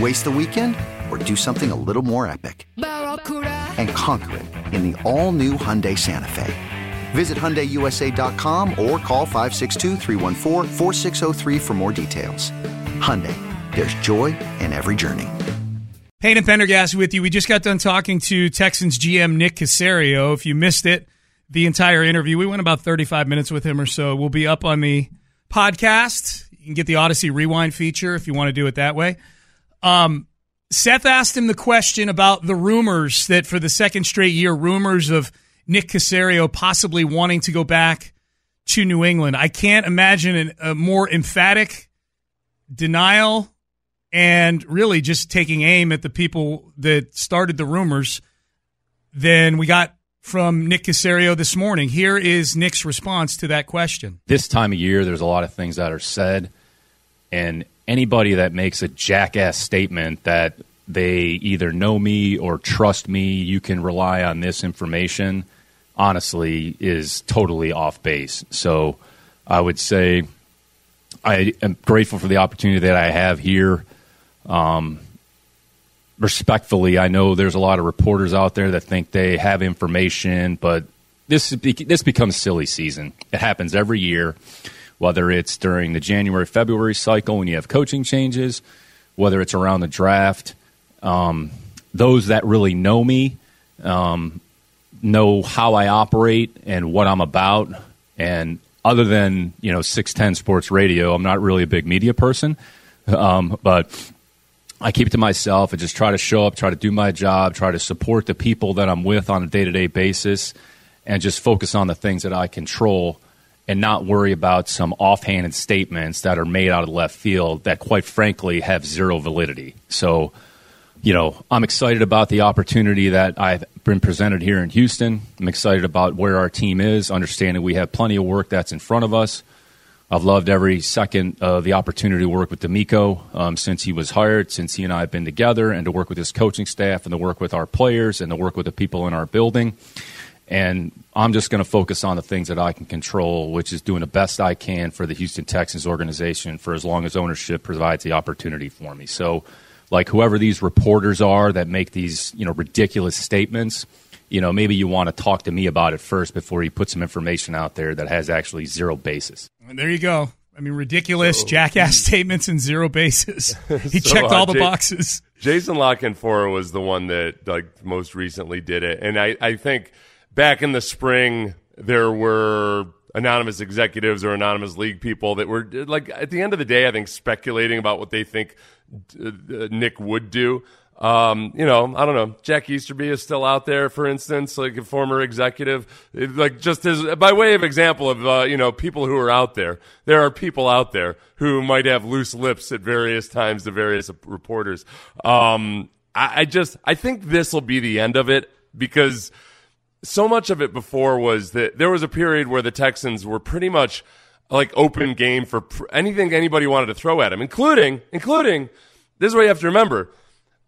Waste the weekend or do something a little more epic? And conquer it in the all new Hyundai Santa Fe. Visit HyundaiUSA.com or call 562 for more details. Hyundai, there's joy in every journey. Payne and Pendergast with you. We just got done talking to Texans GM Nick Caserio. If you missed it, the entire interview, we went about 35 minutes with him or so. We'll be up on the podcast. You can get the Audacy Rewind feature if you want to do it that way. Um, Seth asked him the question about the rumors that for the second straight year, rumors of Nick Caserio possibly wanting to go back to New England. I can't imagine an, a more emphatic denial and really just taking aim at the people that started the rumors than we got from Nick Caserio this morning. Here is Nick's response to that question. This time of year, there's a lot of things that are said, and anybody that makes a jackass statement that they either know me or trust me, you can rely on this information, honestly, is totally off base. So I would say I am grateful for the opportunity that I have here. Um, respectfully, I know there's a lot of reporters out there that think they have information, but this this becomes silly season. It happens every year whether it's during the January February cycle when you have coaching changes, whether it's around the draft. Um, those that really know me um, know how I operate and what I'm about. And other than you know 610 Sports Radio, I'm not really a big media person, um, but I keep it to myself and just try to show up, try to do my job, try to support the people that I'm with on a day to day basis, and just focus on the things that I control and not worry about some offhanded statements that are made out of left field that, quite frankly, have zero validity. So, you know, I'm excited about the opportunity that I've been presented here in Houston. I'm excited about where our team is, understanding we have plenty of work that's in front of us. I've loved every second of the opportunity to work with DeMeco um, since he was hired, since he and I have been together, and to work with his coaching staff, and to work with our players, and to work with the people in our building. And I'm just going to focus on the things that I can control, which is doing the best I can for the Houston Texans organization for as long as ownership provides the opportunity for me. So, like whoever these reporters are that make these you know ridiculous statements, you know maybe you want to talk to me about it first before you put some information out there that has actually zero basis. And there you go. I mean, ridiculous so, jackass statements and zero basis. He so, checked all uh, the boxes. Jason La Canfora was the one that like most recently did it, and I, I think back in the spring, there were anonymous executives or anonymous league people that were like at the end of the day, I think speculating about what they think uh, Nick would do. Um, you know, I don't know. Jack Easterby is still out there, for instance, like a former executive. Like just as by way of example of uh, you know people who are out there. There are people out there who might have loose lips at various times to various reporters. Um, I, I just I think this will be the end of it because so much of it before was that there was a period where the Texans were pretty much like open game for pr- anything anybody wanted to throw at him, including, including, this is what you have to remember.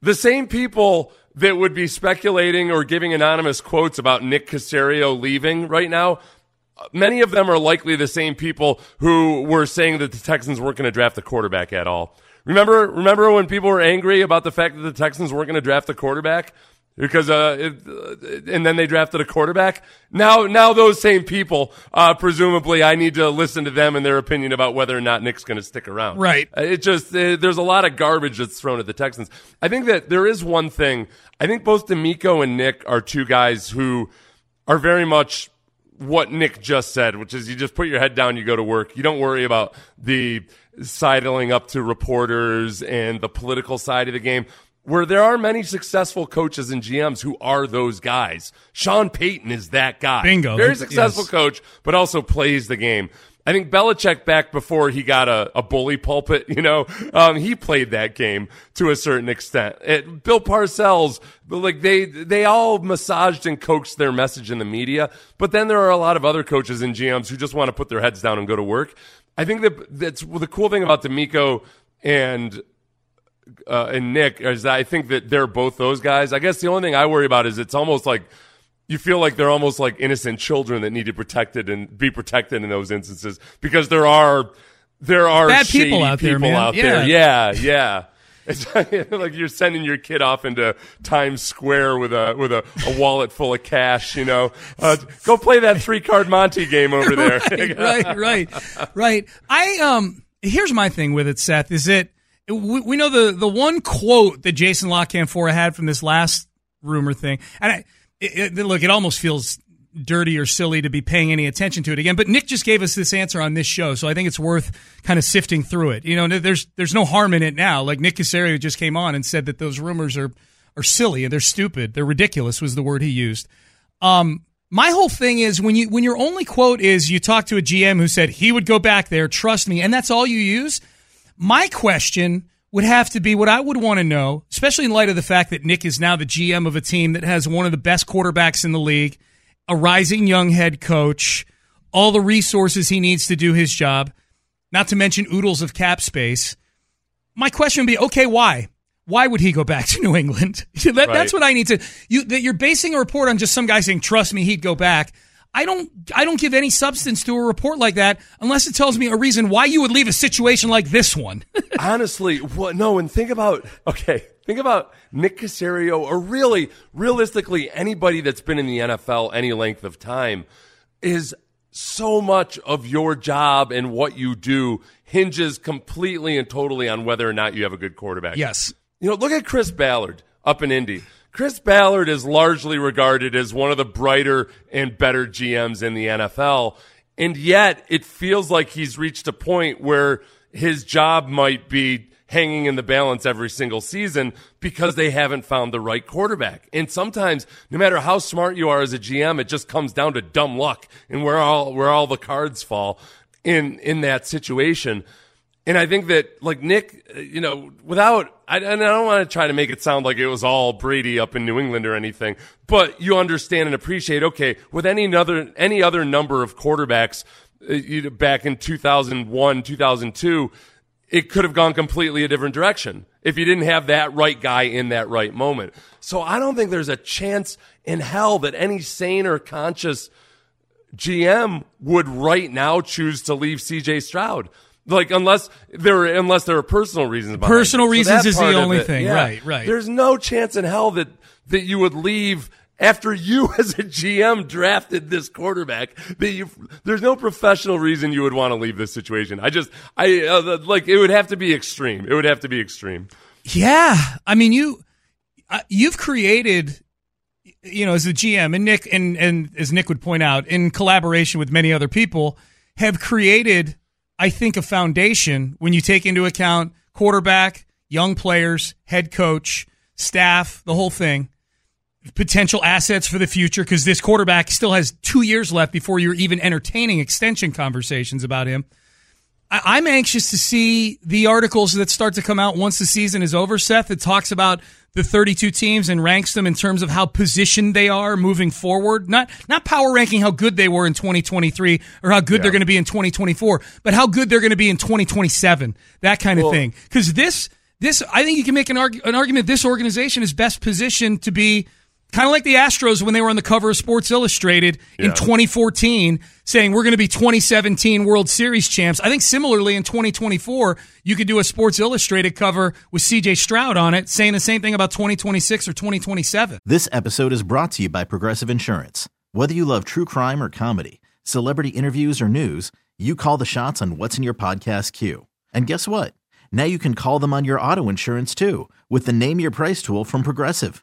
The same people that would be speculating or giving anonymous quotes about Nick Caserio leaving right now many of them are likely the same people who were saying that the Texans weren't going to draft a quarterback at all. Remember, remember when people were angry about the fact that the Texans weren't going to draft a quarterback? Because uh, it, uh, and then they drafted a quarterback. Now, now those same people, uh, presumably, I need to listen to them and their opinion about whether or not Nick's going to stick around. Right. Uh, it just uh, there's a lot of garbage that's thrown at the Texans. I think that there is one thing. I think both DeMeco and Nick are two guys who are very much what Nick just said, which is you just put your head down, you go to work. You don't worry about the sidling up to reporters and the political side of the game where there are many successful coaches and GMs who are those guys. Sean Payton is that guy. Bingo. Very successful yes. coach, but also plays the game. I think Belichick back before he got a, a bully pulpit, you know, um, he played that game to a certain extent. It, Bill Parcells, like they, they all massaged and coaxed their message in the media. But then there are a lot of other coaches and GMs who just want to put their heads down and go to work. I think that that's well, the cool thing about DeMeco and uh, and Nick is I think that they're both those guys. I guess the only thing I worry about is it's almost like you feel like they're almost like innocent children that need to be protected and be protected in those instances because there are there are Bad people out there, man. out Yeah. there. Yeah, yeah. It's like you're sending your kid off into Times Square with a with a, a wallet full of cash. You know, uh, go play that three card Monte game over there. right, right, right, right. I um. Here's my thing with it, Seth. Is it we, we know the the one quote that Jason La Canfora had from this last rumor thing, and I, it, it, look, it almost feels dirty or silly to be paying any attention to it again. But Nick just gave us this answer on this show, so I think it's worth kind of sifting through it. You know, there's there's no harm in it now. Like Nick Caserio just came on and said that those rumors are are silly and they're stupid, they're ridiculous was the word he used. Um, my whole thing is when you when your only quote is you talk to a GM who said he would go back there, trust me, and that's all you use. My question would have to be what I would want to know, especially in light of the fact that Nick is now the GM of a team that has one of the best quarterbacks in the league, a rising young head coach, all the resources he needs to do his job, not to mention oodles of cap space. My question would be, okay, why? Why would he go back to New England? that, Right. That's what I need to. You, that you're basing a report on just some guy saying, "Trust me, he'd go back." I don't. I don't give any substance to a report like that unless it tells me a reason why you would leave a situation like this one. Honestly, what? No, and think about okay. Think about Nick Caserio, or really, realistically, anybody that's been in the NFL any length of time is so much of your job and what you do hinges completely and totally on whether or not you have a good quarterback. yes. You know, look at Chris Ballard up in Indy. Chris Ballard is largely regarded as one of the brighter and better GMs in the NFL. And yet it feels like he's reached a point where his job might be hanging in the balance every single season because they haven't found the right quarterback. And sometimes, no matter how smart you are as a GM, it just comes down to dumb luck and where all, where all the cards fall in, in that situation. And I think that, like Nick, uh, you know, without, I, and I don't want to try to make it sound like it was all Brady up in New England or anything, but you understand and appreciate. Okay, with any other any other number of quarterbacks uh, back in 2001, 2002, it could have gone completely a different direction if you didn't have that right guy in that right moment. So I don't think there's a chance in hell that any sane or conscious GM would right now choose to leave CJ Stroud. Like unless there are, unless there are personal reasons. behind Personal it. So reasons is the only it, thing. yeah. Right, right. There's no chance in hell that that you would leave after you as a GM drafted this quarterback. That you there's no professional reason you would want to leave this situation. I just I uh, like it would have to be extreme. It would have to be extreme. Yeah, I mean you, uh, you've created, you know, as a GM and Nick and and as Nick would point out, in collaboration with many other people, have created, I think, a foundation when you take into account quarterback, young players, head coach, staff, the whole thing. Potential assets for the future because this quarterback still has two years left before you're even entertaining extension conversations about him. I'm anxious to see the articles that start to come out once the season is over, Seth, that talks about the 32 teams and ranks them in terms of how positioned they are moving forward. Not, not power ranking how good they were in 2023 or how good they're going to be in 2024, but how good they're going to be in 2027. That kind of Well- thing. Cause this, this, I think you can make an, arg- an argument this organization is best positioned to be kind of like the Astros when they were on the cover of Sports Illustrated in 2014, saying we're going to be 2017 World Series champs. I think similarly in 2024, you could do a Sports Illustrated cover with CJ Stroud on it, saying the same thing about 2026 or 2027. This episode is brought to you by Progressive Insurance. Whether you love true crime or comedy, celebrity interviews or news, you call the shots on what's in your podcast queue. And guess what? Now you can call them on your auto insurance too with the Name Your Price tool from Progressive.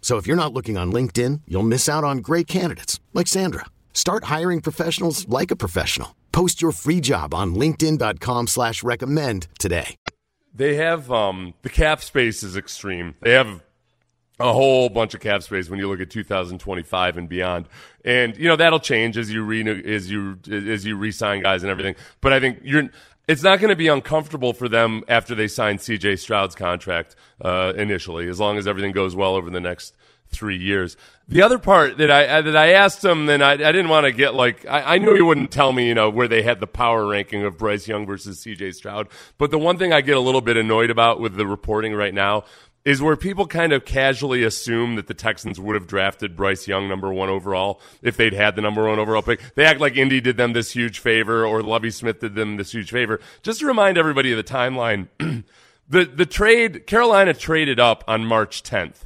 So if you're not looking on LinkedIn, you'll miss out on great candidates like Sandra. Start hiring professionals like a professional. Post your free job on linkedin.com slash recommend today. They have um, the cap space is extreme. They have a whole bunch of cap space when you look at 2025 and beyond. And you know that'll change as you re as you as you re-sign guys and everything. But I think you're it's not going to be uncomfortable for them after they sign CJ Stroud's contract uh, initially, as long as everything goes well over the next three years. The other part that I that I asked him, then I, I didn't want to get like I, I knew he wouldn't tell me, you know, where they had the power ranking of Bryce Young versus C.J. Stroud. But the one thing I get a little bit annoyed about with the reporting right now is where people kind of casually assume that the Texans would have drafted Bryce Young number one overall if they'd had the number one overall pick. They act like Indy did them this huge favor or Lovie Smith did them this huge favor. Just to remind everybody of the timeline, the the trade Carolina traded up on March 10th.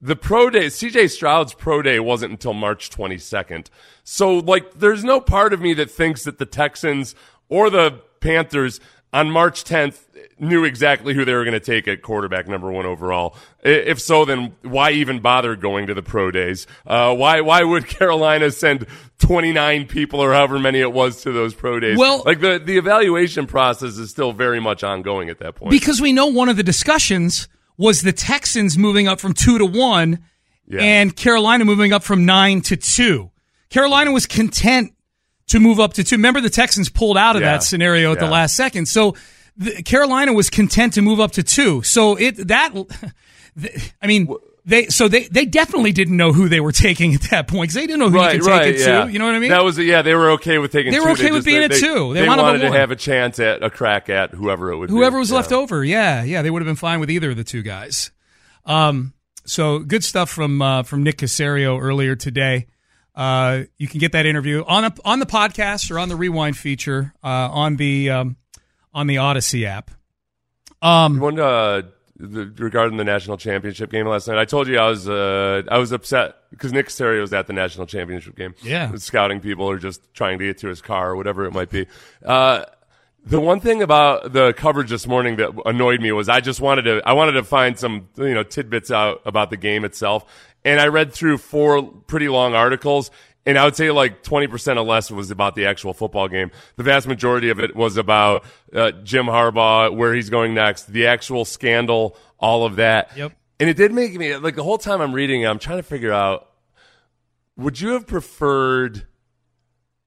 The pro day, CJ Stroud's pro day wasn't until March 22nd. So, like, there's no part of me that thinks that the Texans or the Panthers on March 10th knew exactly who they were going to take at quarterback number one overall. If so, then why even bother going to the pro days? Uh, why, why would Carolina send 29 people or however many it was to those pro days? Well- like the, the evaluation process is still very much ongoing at that point. Because we know one of the discussions was the Texans moving up from two to one Yeah. and Carolina moving up from nine to two. Carolina was content to move up to two. Remember, the Texans pulled out of Yeah. that scenario at the last second. So the, Carolina was content to move up to two. So it that, I mean. They so they they definitely didn't know who they were taking at that point because they didn't know who right, you could right, take it yeah. to. You know what I mean? That was yeah. They were okay with taking. They were two. okay with just- being at two. They They, wanted to have a chance at a crack at whoever it would. be. Whoever was Yeah. left over, yeah, yeah, they would have been fine with either of the two guys. Um, so good stuff from uh, from Nick Caserio earlier today. Uh, you can get that interview on a, on the podcast or on the rewind feature uh, on the um, on the Audacy app. Um, One uh, the, regarding the national championship game last night. I told you I was uh, I was upset because Nick Caserio was at the national championship game. Yeah. scouting people or just trying to get to his car or whatever it might be. Uh, the one thing about the coverage this morning that annoyed me was I just wanted to I wanted to find some you know tidbits out about the game itself, and I read through four pretty long articles. And I would say like 20% or less was about the actual football game. The vast majority of it was about uh, Jim Harbaugh, where he's going next, the actual scandal, all of that. Yep. And it did make me, like the whole time I'm reading it, I'm trying to figure out, would you have preferred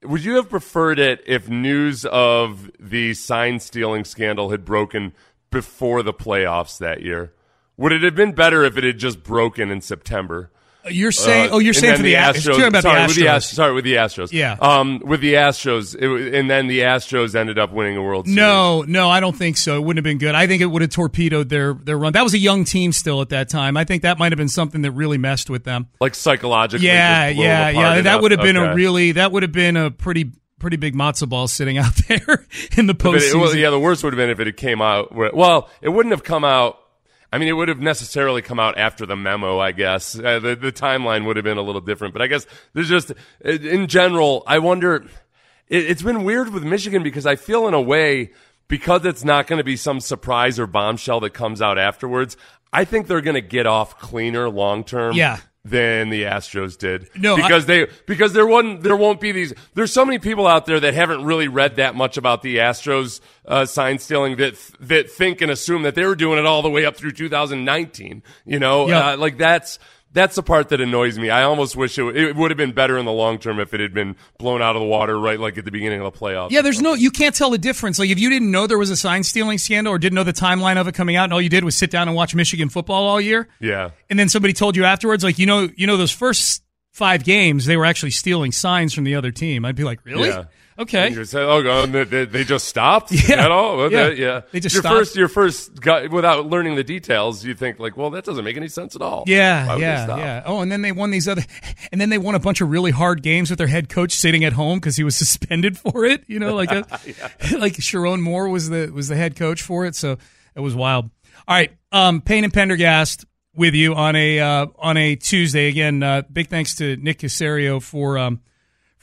would you have preferred it if news of the sign stealing scandal had broken before the playoffs that year? Would it have been better if it had just broken in September? you're saying, Uh, oh, you're saying for the, Astros. You're about sorry, the with the Astros. Sorry, with the Astros. Yeah. Um, with the Astros, it, and then the Astros ended up winning a World Series. No, no, I don't think so. It wouldn't have been good. I think it would have torpedoed their their run. That was a young team still at that time. I think that might have been something that really messed with them. like psychologically. Yeah, yeah, yeah. That would have been a really that would have been a pretty pretty big matzo ball sitting out there in the But it- postseason. well, yeah, the worst would have been if it had came out. Well, it wouldn't have come out. I mean, it would have necessarily come out after the memo. I guess uh, the the timeline would have been a little different. But I guess there's just in general. I wonder. it, it's been weird with Michigan because I feel in a way because it's not going to be some surprise or bombshell that comes out afterwards. I think they're going to get off cleaner long term. Yeah. Than the Astros did, No, I- because they because there won't there won't be these. There's so many people out there that haven't really read that much about the Astros uh, sign stealing that that think and assume that they were doing it all the way up through 2019. You know, Yeah. uh, like that's that's the part that annoys me. I almost wish it, w- it would have been better in the long term if it had been blown out of the water right like at the beginning of the playoffs. Yeah, there's no, you can't tell the difference. Like if you didn't know there was a sign stealing scandal or didn't know the timeline of it coming out, and all you did was sit down and watch Michigan football all year, Yeah. and then somebody told you afterwards, like you know, you know those first five games they were actually stealing signs from the other team. I'd be like, really? Yeah. Okay. You say, oh, God, they, they, just stopped Yeah. at all? Yeah. they- yeah. They just your stopped. first, your first, gut, without learning the details, you think like, well, that doesn't make any sense at all. Yeah, yeah, yeah. Oh, and then they won these other, and then they won a bunch of really hard games with their head coach sitting at home because he was suspended for it. You know, like a, like Sherrone Moore was the was the head coach for it. So it was wild. All right, um, Payne and Pendergast with you on a uh, on a Tuesday again. Uh, big thanks to Nick Caserio for um,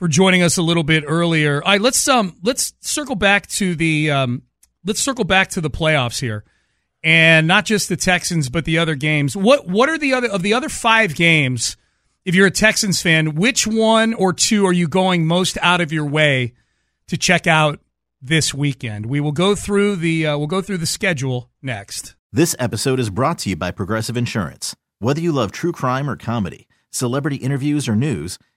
for joining us a little bit earlier. All right, let's um let's circle back to the um let's circle back to the playoffs here and not just the Texans, but the other games. What what are the other of the other five games? If you're a Texans fan, which one or two are you going most out of your way to check out this weekend? We will go through the uh, we'll go through the schedule next. This episode is brought to you by Progressive Insurance. Whether you love true crime or comedy, celebrity interviews or news,